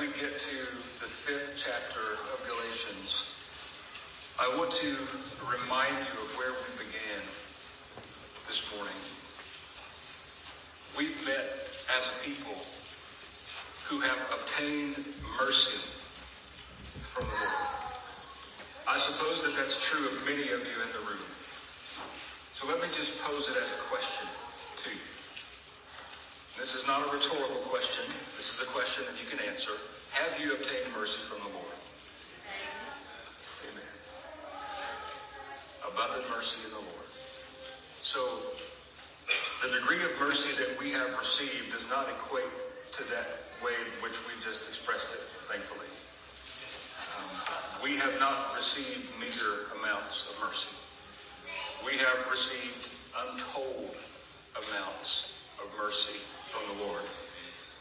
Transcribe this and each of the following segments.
we get to the fifth chapter of Galatians, I want to remind you of where we began this morning. We've met as a people who have obtained mercy from the Lord. I suppose that that's true of many of you in the room. So let me just pose it as a question to you. This is not a rhetorical question. This is a question that you can answer. Have you obtained mercy from the Lord? Amen. Abundant mercy in the Lord. So, the degree of mercy that we have received does not equate to that way in which we just expressed it, thankfully. Um, we have not received meager amounts of mercy. We have received untold amounts of mercy from the Lord.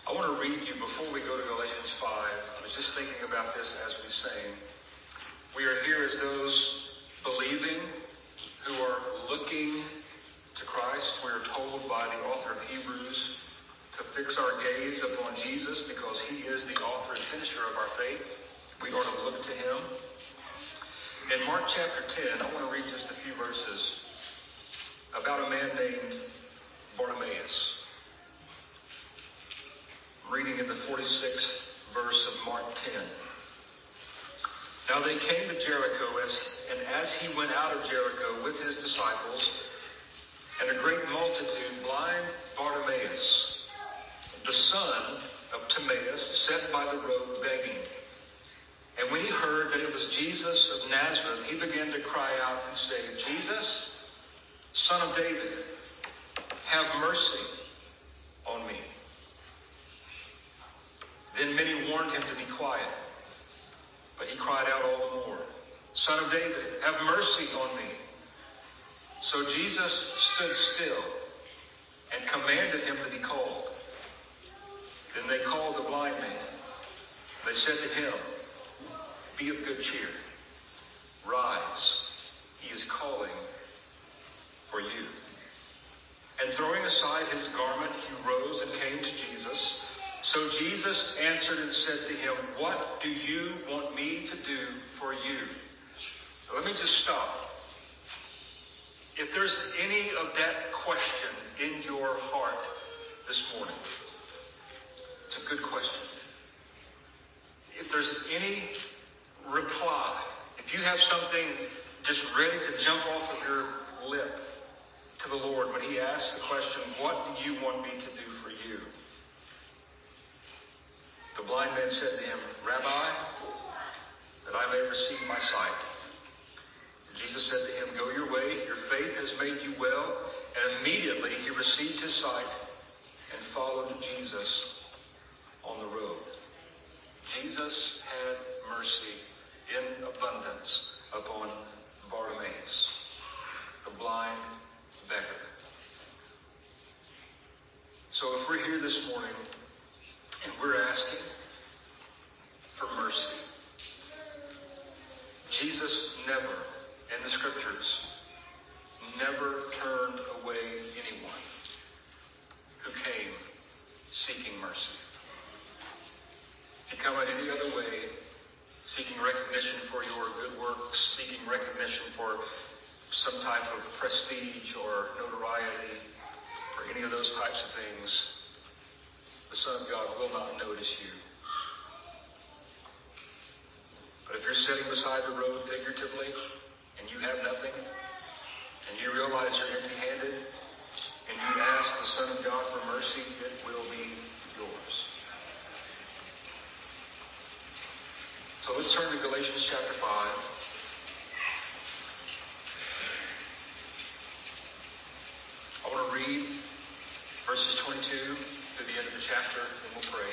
I want to read you before we go to Galatians 5. I was just thinking about this as we sang. We are here as those believing who are looking to Christ. We are told by the author of Hebrews to fix our gaze upon Jesus because he is the author and finisher of our faith. We are to look to him. In Mark chapter 10, I want to read just a few verses about a man named Bartimaeus reading in the 46th verse of Mark 10. Now they came to Jericho, and as he went out of Jericho with his disciples and a great multitude, blind Bartimaeus, the son of Timaeus, sat by the road begging. And when he heard that it was Jesus of Nazareth, he began to cry out and say, Jesus, son of David, have mercy on me. Then many warned him to be quiet. But he cried out all the more, Son of David, have mercy on me. So Jesus stood still and commanded him to be called. Then they called the blind man. They said to him, Be of good cheer. Rise. He is calling for you. And throwing aside his garment, he rose and came to Jesus. So Jesus answered and said to him, What do you want me to do for you? let me just stop. If there's any of that question in your heart this morning, it's a good question. If there's any reply, if you have something just ready to jump off of your lip to the Lord when He asks the question, What do you want me to do for you? The blind man said to him, Rabbi, that I may receive my sight. Jesus said to him, Go your way, your faith has made you well. And immediately he received his sight and followed Jesus on the road. Jesus had mercy in abundance upon Bartimaeus, the blind beggar. So if we're here this morning and we're asking for mercy. Jesus never, in the scriptures, never turned away anyone who came seeking mercy. If you come in any other way, seeking recognition for your good works, seeking recognition for some type of prestige or notoriety, or any of those types of things, the Son of God will not notice you. But if you're sitting beside the road figuratively and you have nothing, and you realize you're empty handed, and you ask the Son of God for mercy, it will be yours. So let's turn to Galatians chapter 5. I want to read verses 22 to the end of the chapter, and we'll pray.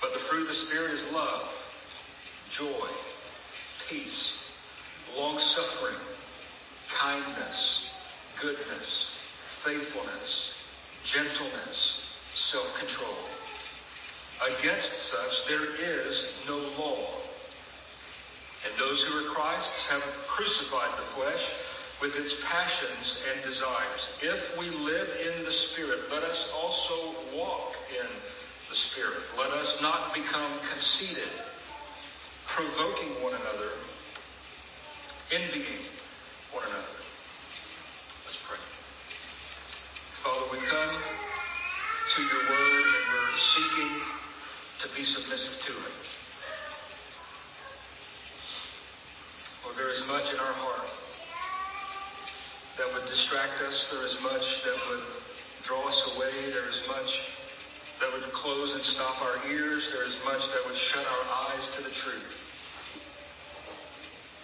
But the fruit of the Spirit is love, joy, peace, long suffering, kindness, goodness, faithfulness, gentleness, self control. Against such there is no law. And those who are Christ's have crucified the flesh with its passions and desires. If we live in the Spirit, let us also walk in the Spirit. Let us not become conceited, provoking one another, envying one another. Let's pray. Father, we've come to your word and we're seeking to be submissive to it. Lord, there is much in our heart that would distract us. There is much that would draw us away. There is much that would close and stop our ears. There is much that would shut our eyes to the truth.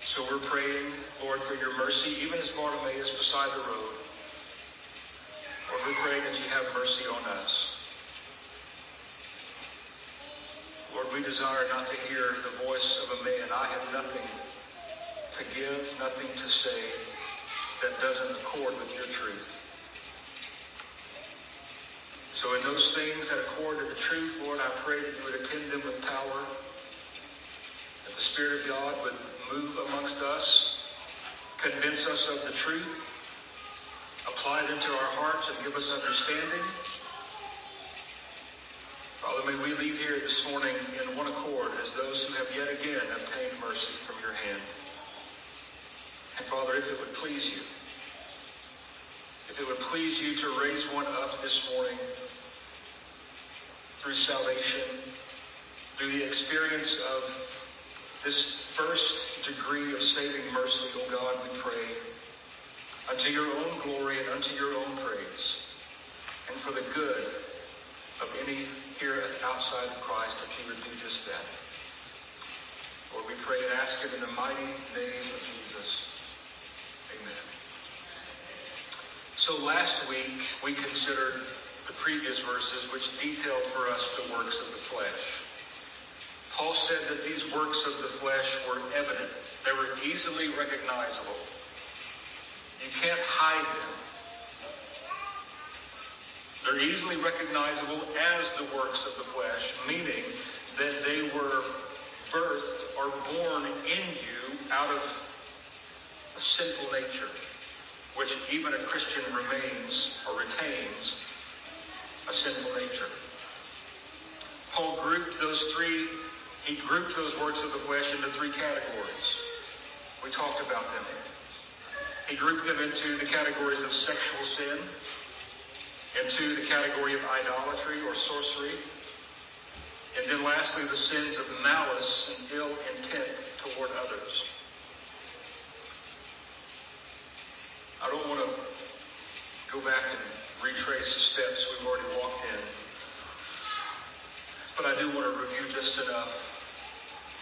So we're praying, Lord, for your mercy, even as Bartimaeus beside the road. Lord, we're praying that you have mercy on us. Lord, we desire not to hear the voice of a man. I have nothing to give, nothing to say that doesn't accord with your truth. So in those things that accord to the truth, Lord, I pray that you would attend them with power, that the Spirit of God would move amongst us, convince us of the truth, apply it into our hearts, and give us understanding. Father, may we leave here this morning in one accord as those who have yet again obtained mercy from your hand. And Father, if it would please you, if it would please you to raise one up this morning through salvation, through the experience of this first degree of saving mercy, O God, we pray, unto your own glory and unto your own praise, and for the good of any here outside of Christ, that you would do just that. Lord, we pray and ask it in the mighty name of Jesus. Amen. So last week we considered the previous verses which detailed for us the works of the flesh. Paul said that these works of the flesh were evident. They were easily recognizable. You can't hide them. They're easily recognizable as the works of the flesh, meaning that they were birthed or born in you out of sinful nature which even a Christian remains or retains a sinful nature. Paul grouped those three, he grouped those works of the flesh into three categories. We talked about them. He grouped them into the categories of sexual sin, into the category of idolatry or sorcery, and then lastly, the sins of malice and ill intent toward others. I don't want to go back and retrace the steps we've already walked in, but I do want to review just enough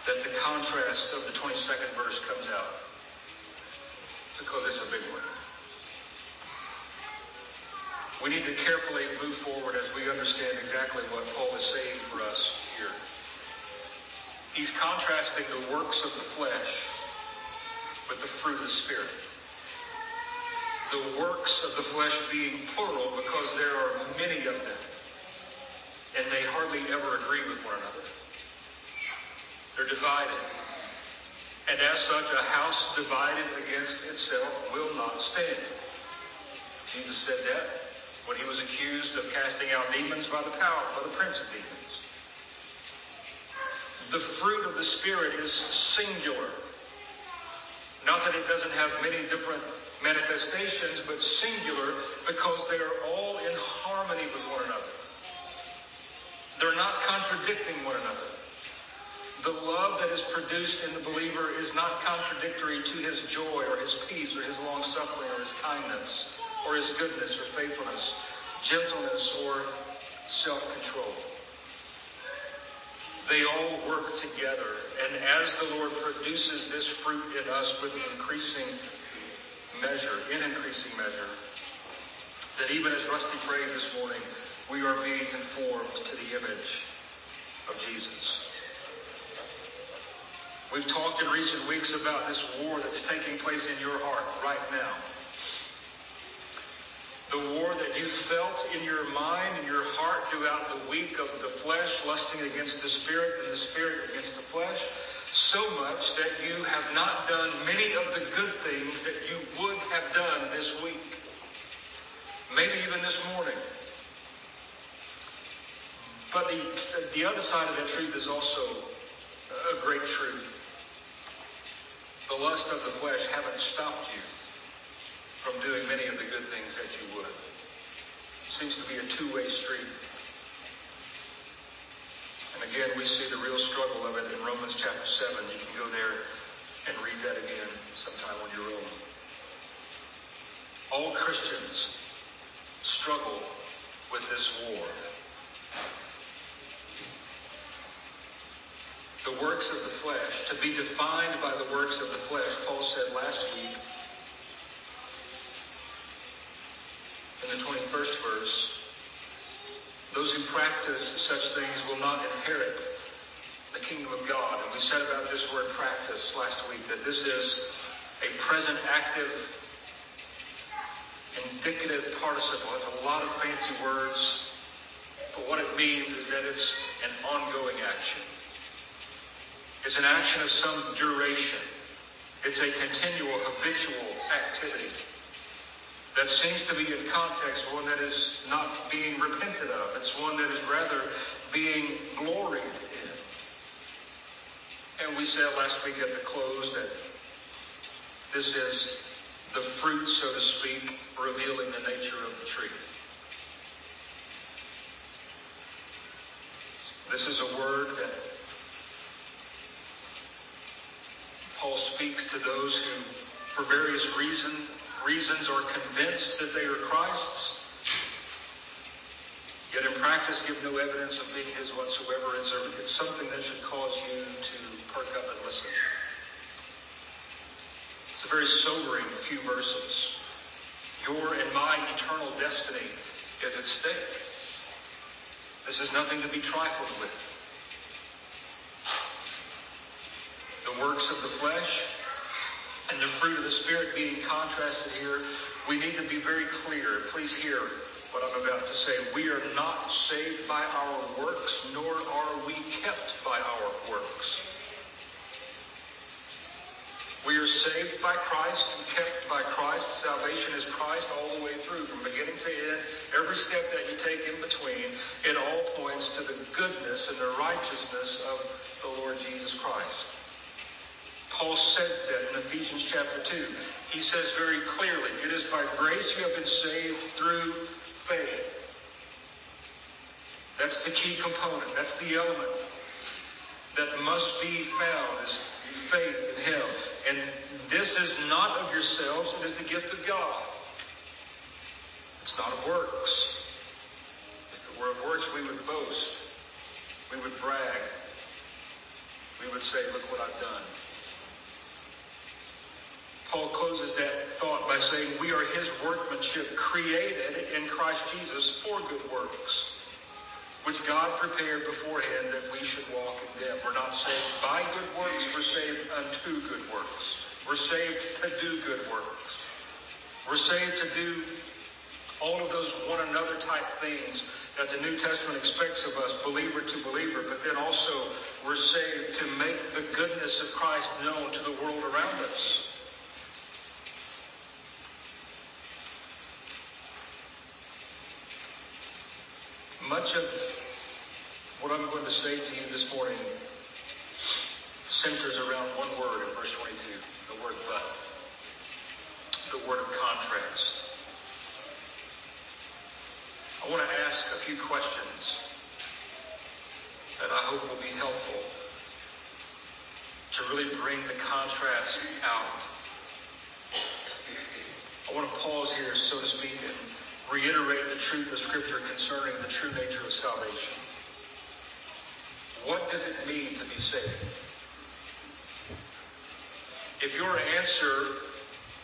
that the contrast of the 22nd verse comes out because it's a big one. We need to carefully move forward as we understand exactly what Paul is saying for us here. He's contrasting the works of the flesh with the fruit of the Spirit the works of the flesh being plural because there are many of them. And they hardly ever agree with one another. They're divided. And as such, a house divided against itself will not stand. Jesus said that when he was accused of casting out demons by the power, by the prince of demons. The fruit of the Spirit is singular. Not that it doesn't have many different manifestations, but singular because they are all in harmony with one another. They're not contradicting one another. The love that is produced in the believer is not contradictory to his joy or his peace or his long suffering or his kindness or his goodness or faithfulness, gentleness or self control. They all work together. And as the Lord produces this fruit in us with increasing measure, in increasing measure, that even as Rusty prayed this morning, we are being conformed to the image of Jesus. We've talked in recent weeks about this war that's taking place in your heart right now. The war that you felt in your mind and your heart throughout the week of the flesh lusting against the spirit and the spirit against the flesh so much that you have not done many of the good things that you would have done this week. Maybe even this morning. But the, the other side of that truth is also a great truth. The lust of the flesh haven't stopped you from doing many of the good things that you would. Seems to be a two-way street. Again, we see the real struggle of it in Romans chapter 7. You can go there and read that again sometime on your own. All Christians struggle with this war. The works of the flesh, to be defined by the works of the flesh, Paul said last week in the 21st verse, those who practice such things will not inherit the kingdom of God. And we said about this word practice last week that this is a present active indicative participle. It's a lot of fancy words, but what it means is that it's an ongoing action. It's an action of some duration. It's a continual, habitual activity that seems to be in context one that is not being repented of. It's one that is rather being gloried in. And we said last week at the close that this is the fruit, so to speak, revealing the nature of the tree. This is a word that Paul speaks to those who, for various reason, reasons, are convinced that they are Christ's, yet in practice give no evidence of being his whatsoever. It's, a, it's something that should cause you to perk up and listen. It's a very sobering few verses. Your and my eternal destiny is at stake. This is nothing to be trifled with. The works of the flesh and the fruit of the Spirit being contrasted here, we need to be very clear. Please hear what I'm about to say. We are not saved by our works, nor are we kept by our works. We are saved by Christ and kept by Christ. Salvation is Christ all the way through, from beginning to end. Every step that you take in between, it all points to the goodness and the righteousness of the Lord Jesus Christ. Paul says that in Ephesians chapter 2. He says very clearly, it is by grace you have been saved through faith. That's the key component. That's the element that must be found is faith in Him. And this is not of yourselves, it is the gift of God. It's not of works. If it were of works, we would boast. We would brag. We would say, Look what I've done. Paul closes that thought by saying, We are his workmanship created in Christ Jesus for good works which God prepared beforehand that we should walk in them. We're not saved by good works, we're saved unto good works. We're saved to do good works. We're saved to do all of those one another type things that the New Testament expects of us, believer to believer, but then also we're saved to make the goodness of Christ known to the world around us. Much of what I'm going to say to you this morning centers around one word in verse 22, the word but, the word of contrast. I want to ask a few questions that I hope will be helpful to really bring the contrast out. I want to pause here, so to speak, and reiterate the truth of Scripture concerning the true nature of salvation. What does it mean to be saved? If your answer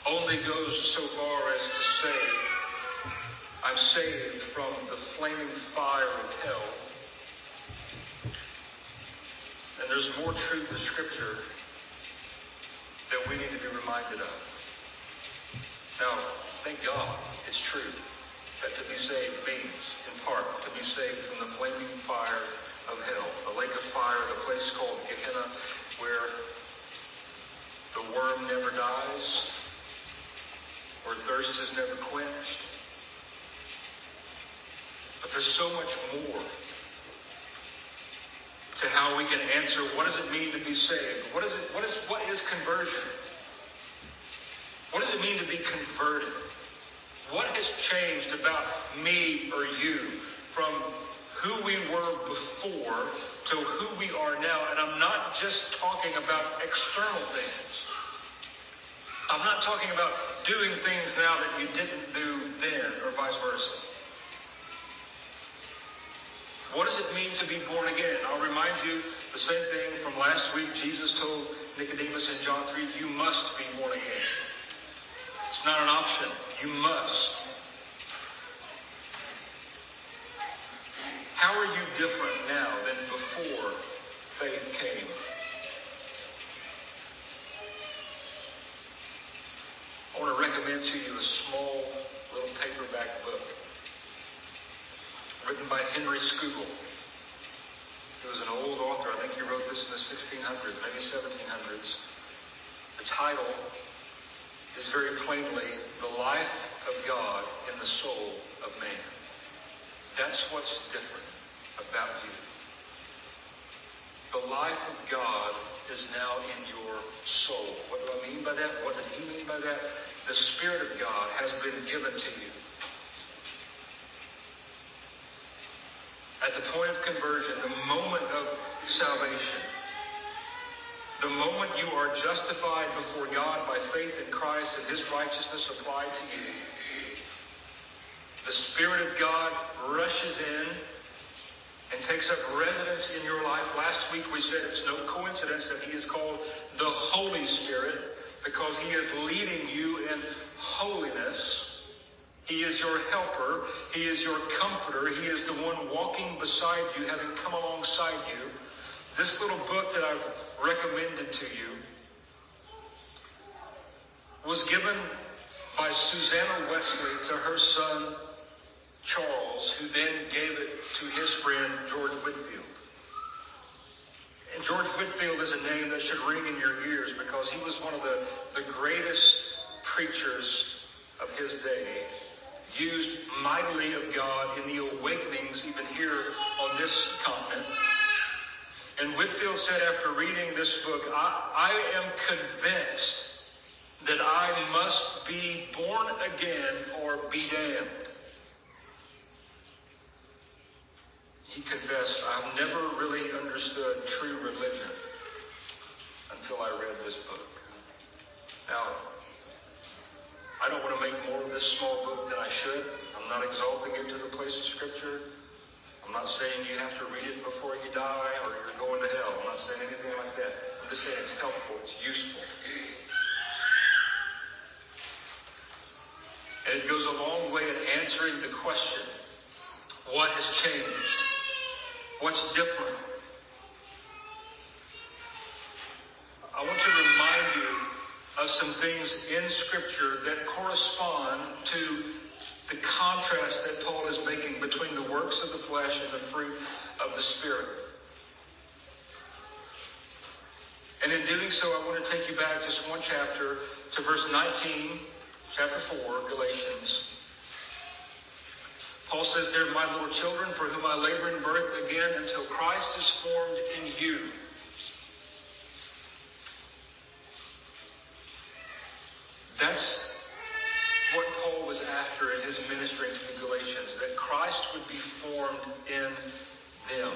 only goes so far as to say, I'm saved from the flaming fire of hell, then there's more truth in Scripture that we need to be reminded of. Now, thank God it's true that to be saved means, in part, to be saved from the flaming fire of hell, the lake of fire, the place called Gehenna, where the worm never dies, where thirst is never quenched. But there's so much more to how we can answer what does it mean to be saved? What is it what is what is conversion? What does it mean to be converted? What has changed about me or you from who we were before to who we are now? And I'm not just talking about external things. I'm not talking about doing things now that you didn't do then or vice versa. What does it mean to be born again? I'll remind you the same thing from last week. Jesus told Nicodemus in John 3, you must be born again. It's not an option. You must. How are you different now than before faith came? I want to recommend to you a small little paperback book written by Henry Scougal. He was an old author. I think he wrote this in the 1600s, maybe 1700s. The title is very plainly the life of God in the soul of man. That's what's different about you. The life of God is now in your soul. What do I mean by that? What did he mean by that? The Spirit of God has been given to you. At the point of conversion, the moment of salvation, the moment you are justified before God by faith in Christ and His righteousness applied to you, the Spirit of God rushes in and takes up residence in your life. Last week we said it's no coincidence that He is called the Holy Spirit because He is leading you in holiness. He is your helper. He is your comforter. He is the one walking beside you, having come alongside you. This little book that I've recommended to you was given by Susanna Wesley to her son Charles, who then gave it to his friend George Whitefield. And George Whitefield is a name that should ring in your ears because he was one of the, the greatest preachers of his day, used mightily of God in the awakenings, even here on this continent. And Whitefield said after reading this book, I, I am convinced that I must be born again or be damned. He confessed, I've never really understood true religion until I read this book. Now, I don't want to make more of this small book than I should. I'm not exalting it to the place of Scripture. I'm not saying you have to read it before you die or you're going to hell. I'm not saying anything like that. I'm just saying it's helpful, it's useful. And it goes a long way in answering the question what has changed? What's different? I want to remind you of some things in Scripture that correspond to the contrast that Paul is making between the works of the flesh and the fruit of the Spirit. And in doing so, I want to take you back just one chapter to verse 19, chapter 4, Galatians. Paul says there, my little children, for whom I labor in birth again until Christ is formed in you. That's after in his ministering to the Galatians, that Christ would be formed in them.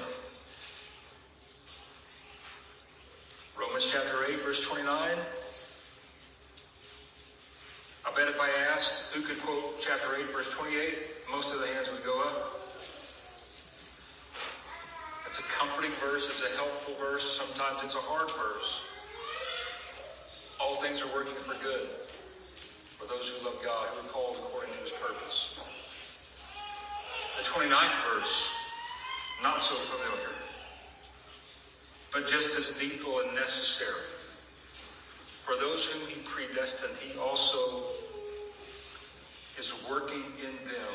Romans chapter 8, verse 29. I bet if I asked who could quote chapter 8, verse 28, most of the hands would go up. It's a comforting verse, it's a helpful verse, sometimes it's a hard verse. All things are working for good for those who love God, who are called according to his purpose. The 29th verse, not so familiar, but just as needful and necessary. For those whom he predestined, he also is working in them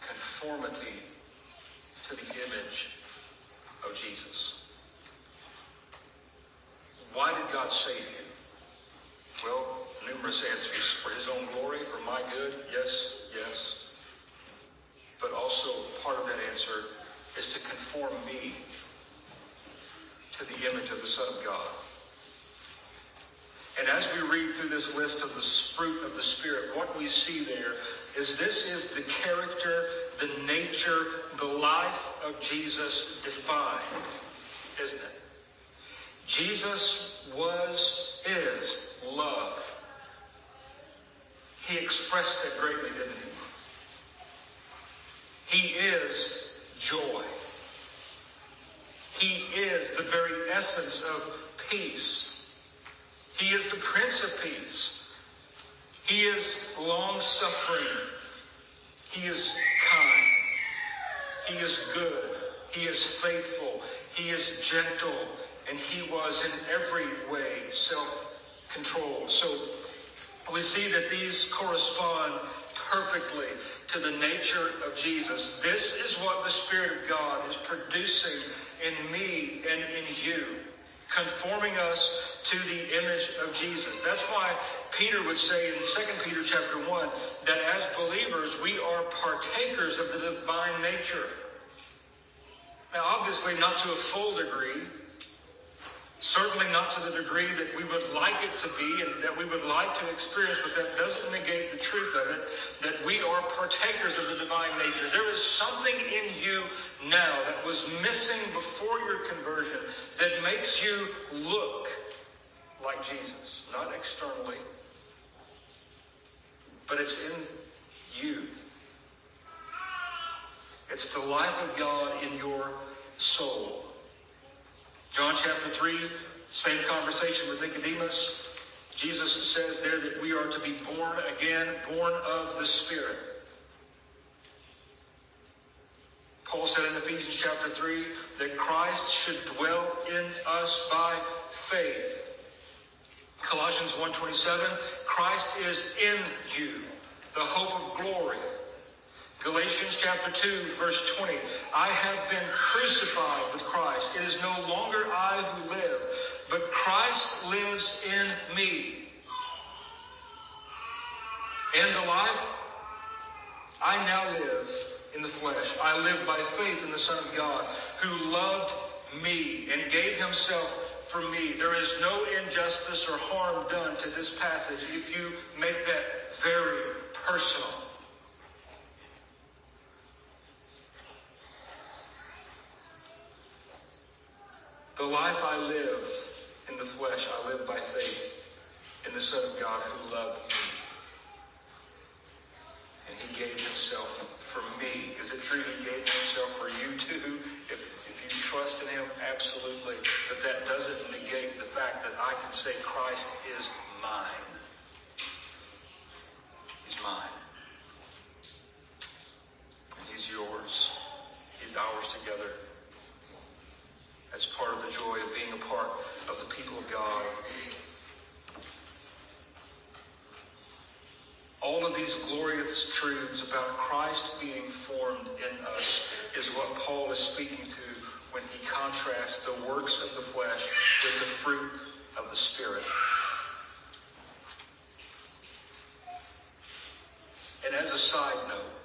conformity to the image of Jesus. Why did God save you? Well, numerous answers. For his own glory, for my good, yes, yes. But also part of that answer is to conform me to the image of the Son of God. And as we read through this list of the fruit of the Spirit, what we see there is this is the character, the nature, the life of Jesus defined, isn't it? Jesus was, is love. He expressed it greatly, didn't he? He is joy. He is the very essence of peace. He is the Prince of Peace. He is long suffering. He is kind. He is good. He is faithful. He is gentle. And he was in every way self controlled. So we see that these correspond perfectly to the nature of Jesus. This is what the Spirit of God is producing in me and in you conforming us to the image of Jesus. That's why Peter would say in 2 Peter chapter 1 that as believers we are partakers of the divine nature. Now obviously not to a full degree, Certainly not to the degree that we would like it to be and that we would like to experience, but that doesn't negate the truth of it, that we are partakers of the divine nature. There is something in you now that was missing before your conversion that makes you look like Jesus. Not externally, but it's in you. It's the life of God in your soul. John chapter 3, same conversation with Nicodemus. Jesus says there that we are to be born again, born of the Spirit. Paul said in Ephesians chapter 3 that Christ should dwell in us by faith. Colossians 1.27, Christ is in you, the hope of glory. Galatians chapter 2, verse 20. I have been crucified with Christ. It is no longer I who live, but Christ lives in me. And the life I now live in the flesh, I live by faith in the Son of God, who loved me and gave himself for me. There is no injustice or harm done to this passage if you make that very personal. The life I live in the flesh, I live by faith in the Son of God who loved me. And he gave himself for me. Is it true he gave himself for you too? If, if you trust in him, absolutely. But that doesn't negate the fact that I can say Christ is mine. He's mine. And he's yours. He's ours together. That's part of the joy of being a part of the people of God. All of these glorious truths about Christ being formed in us is what Paul is speaking to when he contrasts the works of the flesh with the fruit of the Spirit. And as a side note,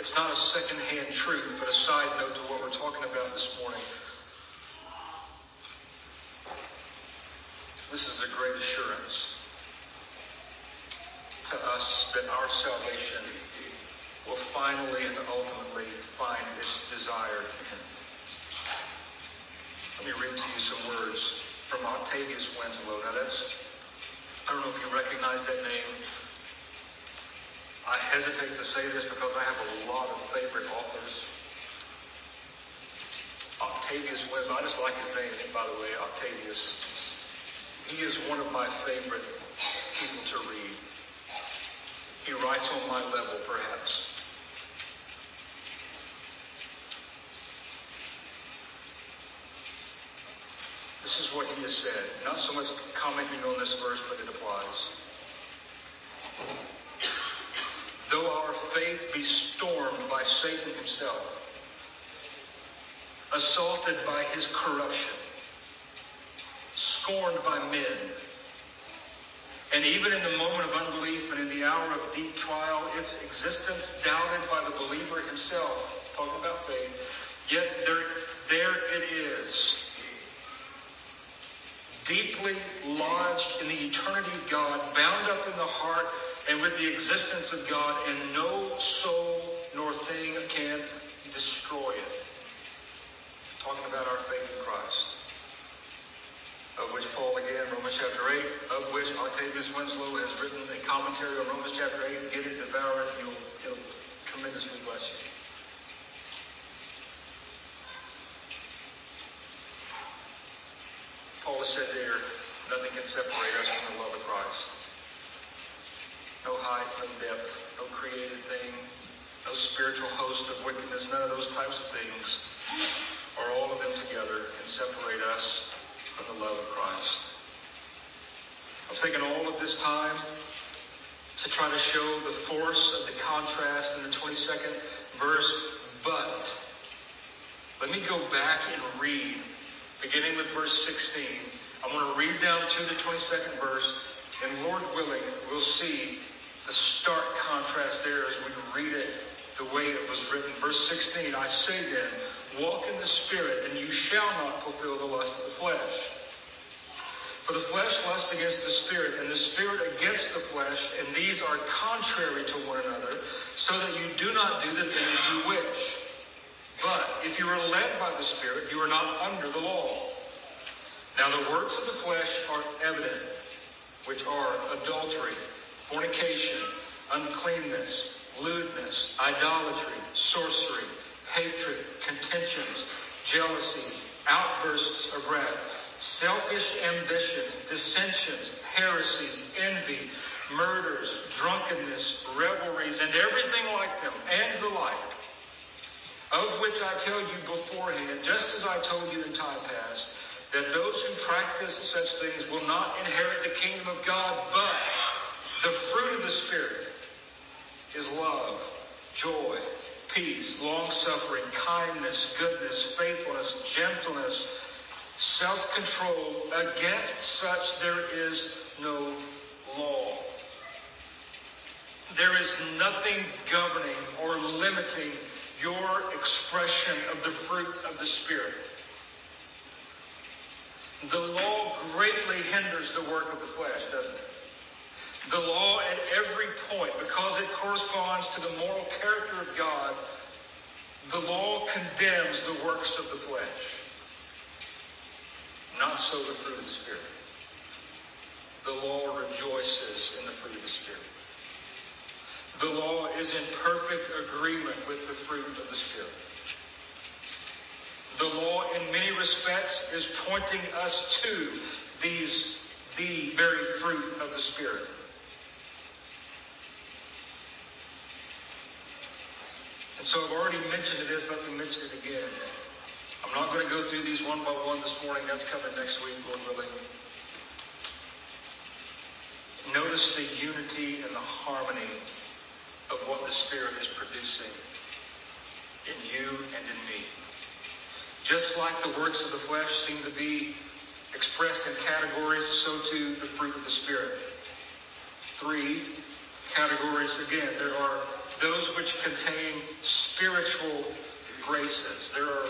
It's not a second-hand truth, but a side note to what we're talking about this morning. This is a great assurance to us that our salvation will finally and ultimately find its desired end. Let me read to you some words from Octavius Winslow. Now that's, I don't know if you recognize that name. I hesitate to say this because I have a lot of favorite authors. Octavius Winslow, I just like his name, by the way, Octavius. He is one of my favorite people to read. He writes on my level, perhaps. This is what he has said. Not so much commenting on this verse, but it applies. Stormed by Satan himself, assaulted by his corruption, scorned by men, and even in the moment of unbelief and in the hour of deep trial, its existence doubted by the believer himself, talking about faith, yet there deeply lodged in the eternity of God, bound up in the heart and with the existence of God, and no soul nor thing can destroy it. Talking about our faith in Christ. Of which Paul again, Romans chapter 8, of which Octavius Winslow has written a commentary on Romans chapter 8. Get it, devour it, you'll, it'll tremendously bless you. Paul has said there, nothing can separate us from the love of Christ. No height, no depth, no created thing, no spiritual host of wickedness, none of those types of things, or all of them together, can separate us from the love of Christ. I've taken all of this time to try to show the force of the contrast in the 22nd verse, but let me go back and read verse 16. I'm going to read down to the 22nd verse, and Lord willing, we'll see the stark contrast there as we read it the way it was written. Verse 16, I say then, walk in the Spirit, and you shall not fulfill the lust of the flesh. For the flesh lusts against the Spirit, and the Spirit against the flesh, and these are contrary to one another, so that you do not do the things you wish. But if you are led by the Spirit, you are not under the law. Now the works of the flesh are evident, which are adultery, fornication, uncleanness, lewdness, idolatry, sorcery, hatred, contentions, jealousies, outbursts of wrath, selfish ambitions, dissensions, heresies, envy, murders, drunkenness, revelries, and everything like them, and the like of which I tell you beforehand, just as I told you in time past, that those who practice such things will not inherit the kingdom of God, but the fruit of the Spirit is love, joy, peace, long suffering, kindness, goodness, faithfulness, gentleness, self control. Against such there is no law. There is nothing governing or limiting your expression of the fruit of the Spirit. The law greatly hinders the work of the flesh, doesn't it? The law at every point, because it corresponds to the moral character of God, the law condemns the works of the flesh. Not so the fruit of the Spirit. The law rejoices in the fruit of the Spirit. The law is in perfect agreement with the fruit of the Spirit. The law, in many respects, is pointing us to these, the very fruit of the Spirit. And so I've already mentioned this, let me mention it again. I'm not going to go through these one by one this morning. That's coming next week, Lord willing. Notice the unity and the harmony of what the Spirit is producing in you and in me. Just like the works of the flesh seem to be expressed in categories, so too the fruit of the Spirit. Three categories again. There are those which contain spiritual graces. There are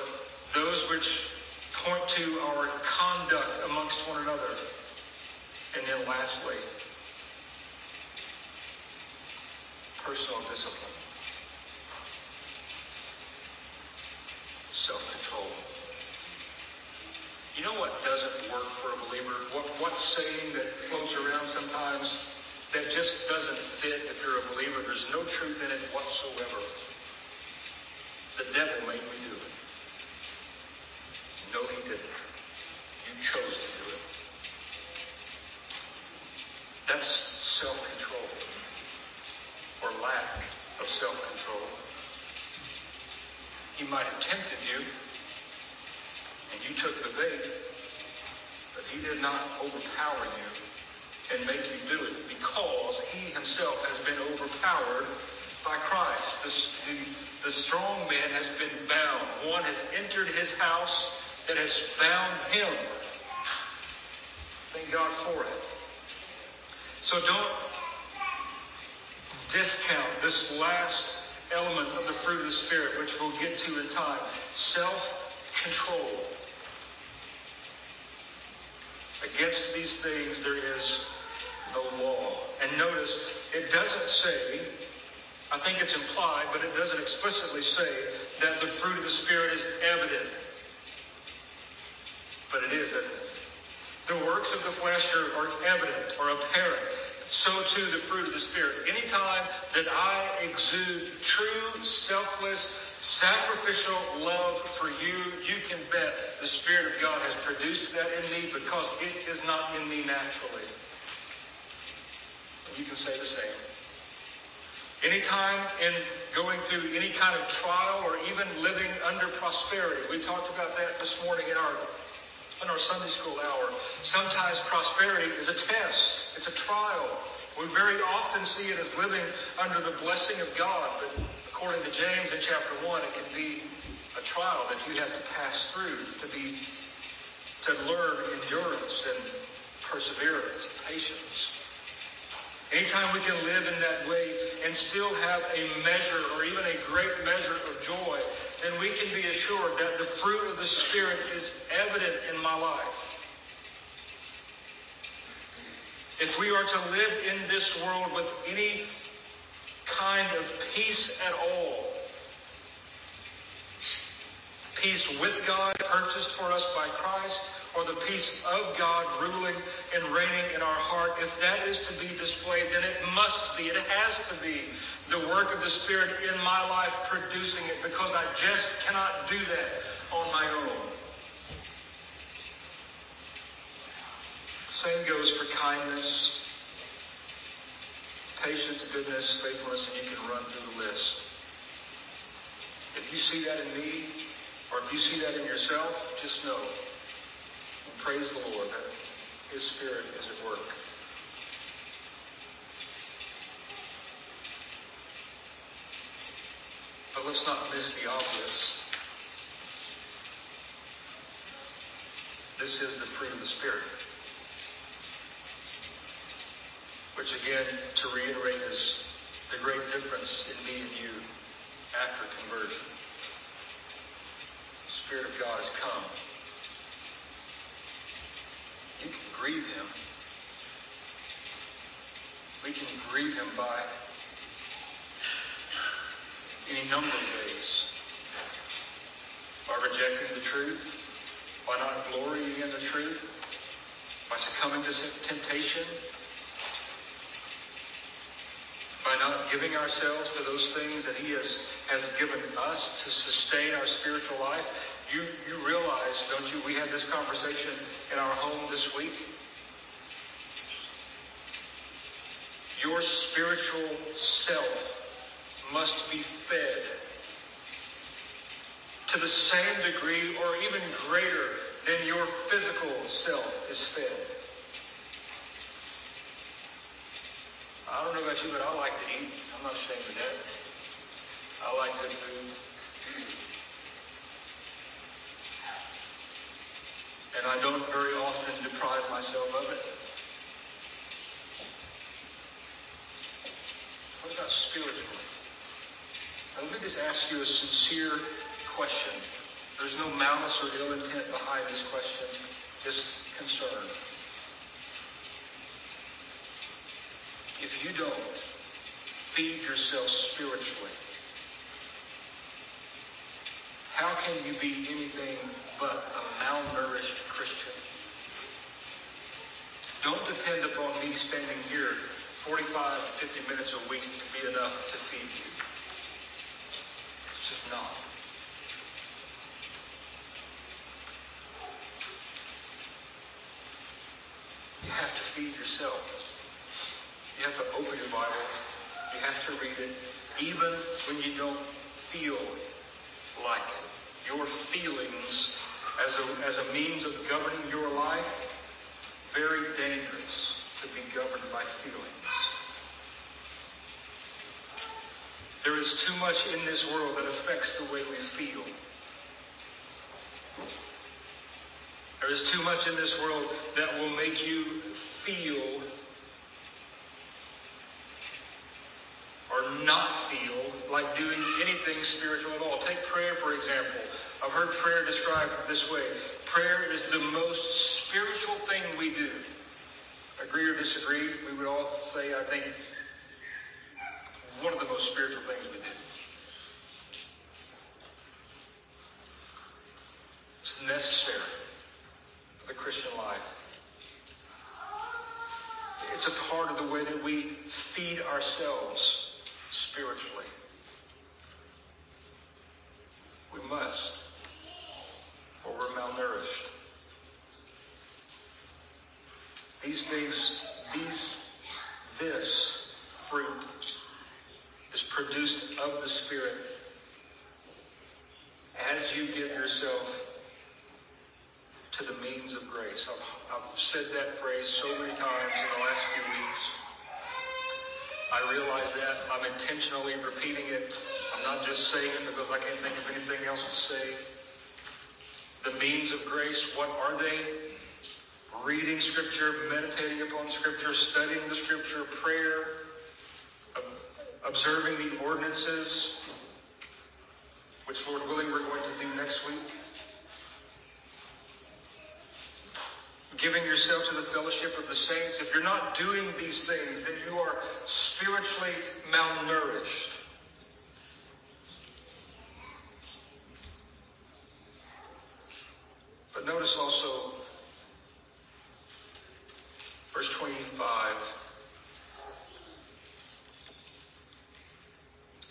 those which point to our conduct amongst one another. And then lastly, personal discipline, self control. You know what doesn't work for a believer? What, what saying that floats around sometimes that just doesn't fit if you're a believer? There's no truth in it whatsoever. The devil made me do it. No, he didn't. You chose to do it. That's self control or lack of self control. He might have tempted you, took the bait, but he did not overpower you and make you do it because he himself has been overpowered by Christ. The, the, the, strong man has been bound. One has entered his house that has bound him. Thank God for it. So don't discount this last element of the fruit of the Spirit, which we'll get to in time self control. Against these things there is no law. And notice, it doesn't say, I think it's implied, but it doesn't explicitly say that the fruit of the Spirit is evident. But it is, it? The works of the flesh are, are evident or apparent. So too the fruit of the Spirit. Anytime that I exude true, selfless, sacrificial love for you, you can bet the Spirit of God has produced that in me because it is not in me naturally. You can say the same. Anytime in going through any kind of trial or even living under prosperity, we talked about that this morning in our in our Sunday school hour. Sometimes prosperity is a test. It's a trial. We very often see it as living under the blessing of God, but according to James in chapter 1, it can be a trial that you have to pass through to be to learn endurance and perseverance, patience. Anytime we can live in that way and still have a measure or even a great measure of joy, then we can be assured that the fruit of the Spirit is evident in my life. If we are to live in this world with any kind of peace at all, peace with God purchased for us by Christ, or the peace of God ruling and reigning in our heart, if that is to be displayed, then it must be, it has to be the work of the Spirit in my life producing it because I just cannot do that on my own. Same goes for kindness, patience, goodness, faithfulness, and you can run through the list. If you see that in me, or if you see that in yourself, just know and praise the Lord that His Spirit is at work. But let's not miss the obvious. This is the fruit of the Spirit. Which again, to reiterate, is the great difference in me and you after conversion. The Spirit of God has come you can grieve him. We can grieve him by any number of ways. By rejecting the truth, by not glorying in the truth, by succumbing to temptation, by not giving ourselves to those things that He has, has given us to sustain our spiritual life. You, you realize, don't you, we had this conversation in our home this week. Your spiritual self must be fed to the same degree or even greater than your physical self is fed. I don't know about you, but I like to eat. I'm not ashamed of that. I like good food. And I don't very often deprive myself of it. What about spiritually? Now, let me just ask you a sincere question. There's no malice or ill intent behind this question, just concern. If you don't feed yourself spiritually, how can you be anything but a malnourished Christian? Don't depend upon me standing here 45, to 50 minutes a week to be enough to feed you. It's just not. You have to feed yourself. You have to open your Bible. You have to read it, even when you don't feel like it. Your feelings as a, as a means of governing your life, very dangerous to be governed by feelings. There is too much in this world that affects the way we feel. There is too much in this world that will make you feel or not feel like doing anything spiritual at all. Take prayer, for example. I've heard prayer described this way prayer is the most spiritual thing we do. Agree or disagree, we would all say, I think, one of the most spiritual things we do. It's necessary for the Christian life. It's a part of the way that we feed ourselves spiritually. We must, or we're malnourished. These things, these, this fruit is produced of the Spirit as you give yourself to the means of grace. I've, I've said that phrase so many times in the last few weeks. I realize that. I'm intentionally repeating it. I'm not just saying it because I can't think of anything else to say. The means of grace, what are they? Reading Scripture, meditating upon Scripture, studying the Scripture, prayer, observing the ordinances, which, Lord willing, we're going to do next week. Giving yourself to the fellowship of the saints. If you're not doing these things, then you are spiritually malnourished. But notice also verse 25.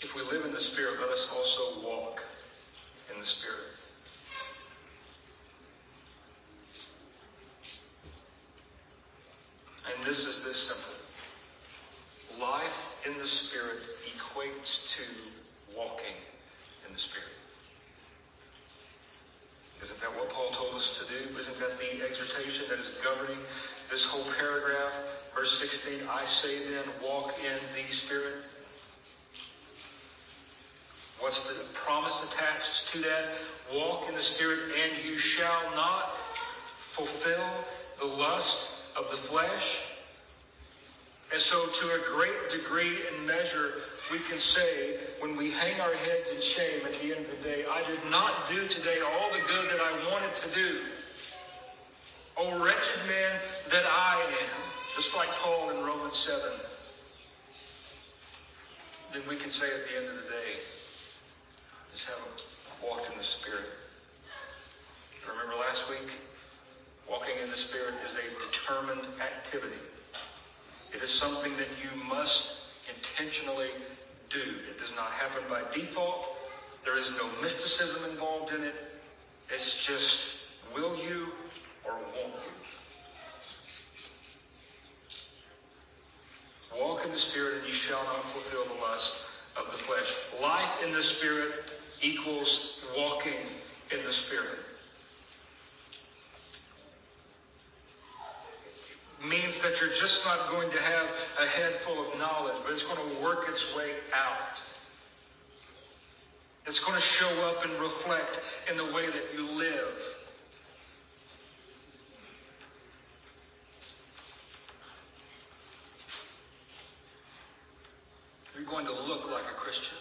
If we live in the Spirit, let us also walk in the Spirit. And this is this simple. Life in the Spirit equates to walking in the Spirit. Isn't that what Paul told us to do? Isn't that the exhortation that is governing this whole paragraph? Verse 16, I say then, walk in the Spirit. What's the promise attached to that? Walk in the Spirit, and you shall not fulfill the lust of the flesh. And so, to a great degree and measure, we can say, when we hang our heads in shame at the end of the day, I did not do today all the good that I wanted to do. O wretched man that I am, just like Paul in Romans 7. Then we can say at the end of the day, just haven't walked in the Spirit. Remember last week? Walking in the Spirit is a determined activity. It is something that you must intentionally do. It does not happen by default. There is no mysticism involved in it. It's just, will you or? Walk in the Spirit and you shall not fulfill the lust of the flesh. Life in the Spirit equals walking in the Spirit. means that you're just not going to have a head full of knowledge, but it's going to work its way out. It's going to show up and reflect in the way that you live. You're going to look like a Christian.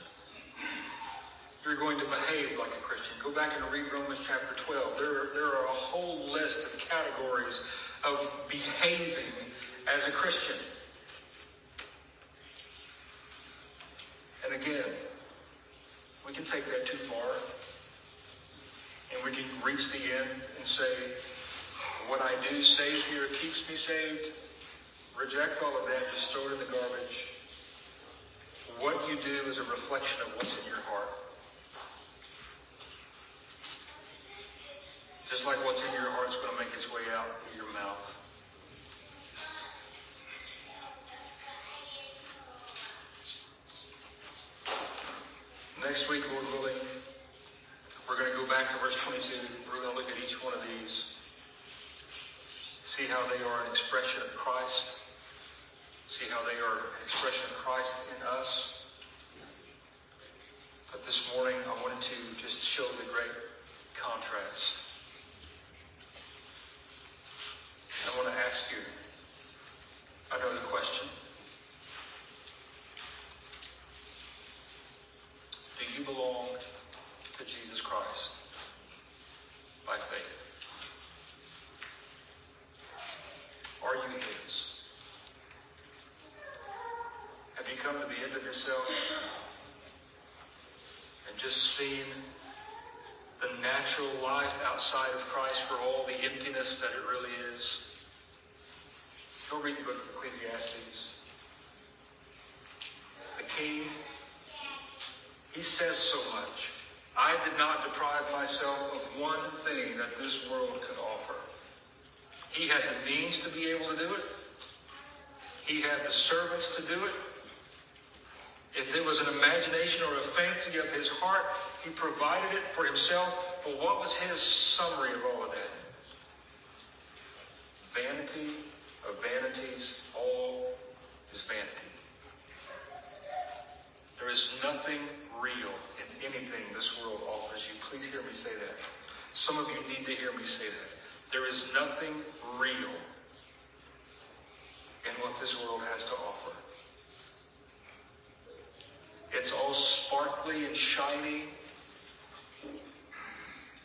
You're going to behave like a Christian. Go back and read Romans chapter 12. There are, there are a whole list of categories of behaving as a Christian. And again, we can take that too far. And we can reach the end and say, what I do saves me or keeps me saved. Reject all of that, just throw it in the garbage. What you do is a reflection of what's in your heart. Just like what's in your heart is going to make its way out through your mouth. Next week, Lord willing, we're going to go back to verse 22. We're going to look at each one of these, see how they are an expression of Christ, see how they are an expression of Christ in us. But this morning, I wanted to just show the great contrast. I want to ask you another question. Do you belong to Jesus Christ by faith? Are you His? Have you come to the end of yourself and just seen the natural life outside of Christ for all the emptiness that it really is? Go read the book of Ecclesiastes. The king, he says so much. I did not deprive myself of one thing that this world could offer. He had the means to be able to do it. He had the servants to do it. If it was an imagination or a fancy of his heart, he provided it for himself. But what was his summary of all of that? Vanity of vanities, all is vanity. There is nothing real in anything this world offers you. Please hear me say that. Some of you need to hear me say that. There is nothing real in what this world has to offer. It's all sparkly and shiny,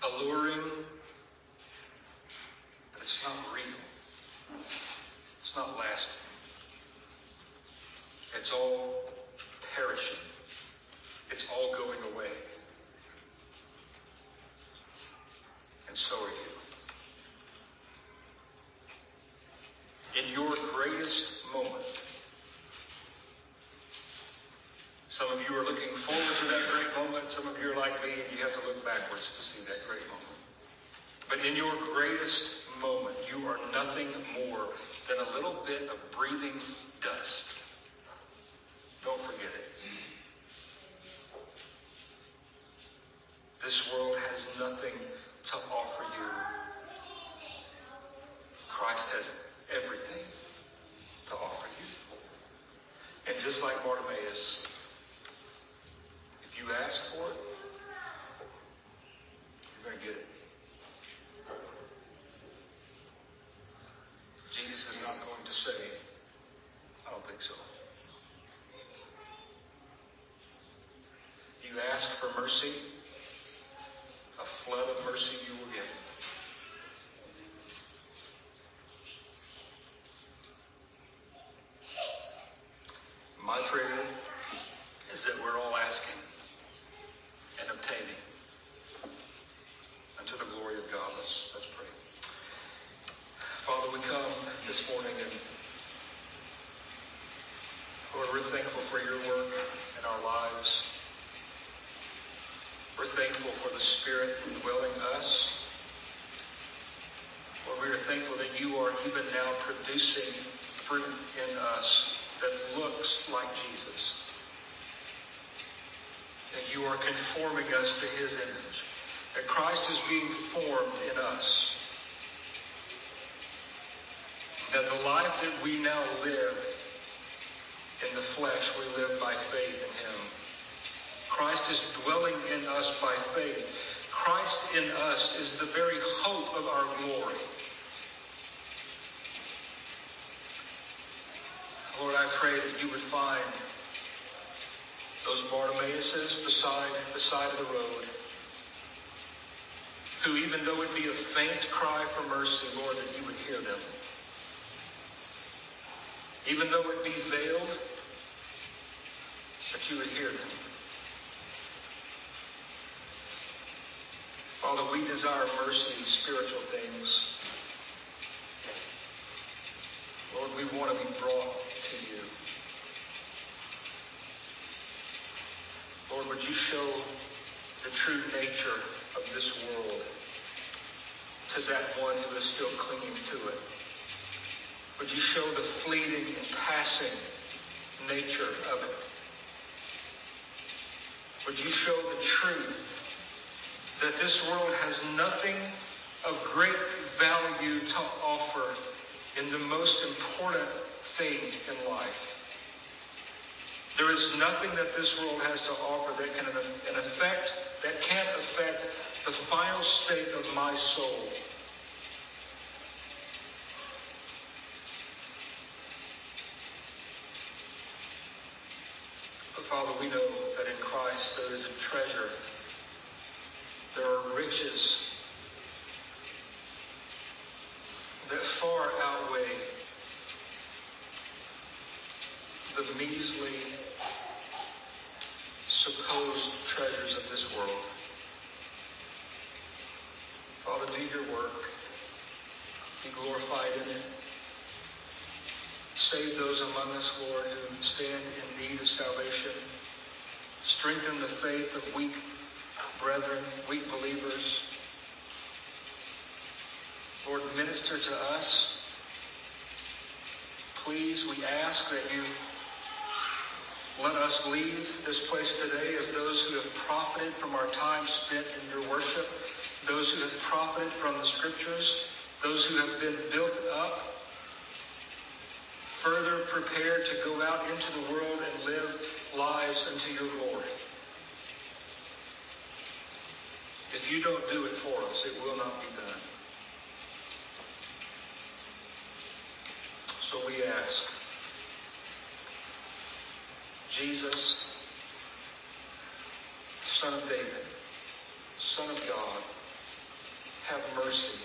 alluring, but it's not real. It's not lasting. It's all perishing. It's all going away. And so are you. In your greatest moment, some of you are looking forward to that great moment. Some of you are like me and you have to look backwards to see that great moment. But in your greatest moment, you are nothing more than a little bit of breathing dust. Don't forget it. This world has nothing to offer you. Christ has everything to offer you. And just like Bartimaeus, if you ask for it, you're going to get it. Jesus is not going to say, I don't think so. You ask for mercy, a flood of mercy you will get. My prayer is that we're all asking and obtaining unto the glory of God. Let's, let's pray. Father, we come this morning and Lord, we're thankful for your work in our lives. We're thankful for the Spirit indwelling us. Lord, we are thankful that you are even now producing fruit in us that looks like Jesus. That you are conforming us to his image. That Christ is being formed in us. That the life that we now live in the flesh, we live by faith in him. Christ is dwelling in us by faith. Christ in us is the very hope of our glory. Lord, I pray that you would find those Bartimaeuses beside the side of the road, who, even though it be a faint cry for mercy, Lord, that you would hear them. Even though it be veiled, that you would hear them. Father, we desire mercy in spiritual things. Lord, we want to be brought to you. Lord, would you show the true nature of this world to that one who is still clinging to it? Would you show the fleeting and passing nature of it? Would you show the truth that this world has nothing of great value to offer in the most important thing in life? There is nothing that this world has to offer that can an effect that can't affect the final state of my soul. Father, we know that in Christ there is a treasure. There are riches that far outweigh the measly supposed treasures of this world. Father, do your work. Be glorified in it. Save those among us, Lord, who stand in need of salvation. Strengthen the faith of weak brethren, weak believers. Lord, minister to us. Please, we ask that you let us leave this place today as those who have profited from our time spent in your worship, those who have profited from the scriptures, those who have been built up, further prepared to go out into the world and live lives unto your glory. If you don't do it for us, it will not be done. So we ask, Jesus, Son of David, Son of God, have mercy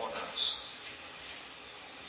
on us.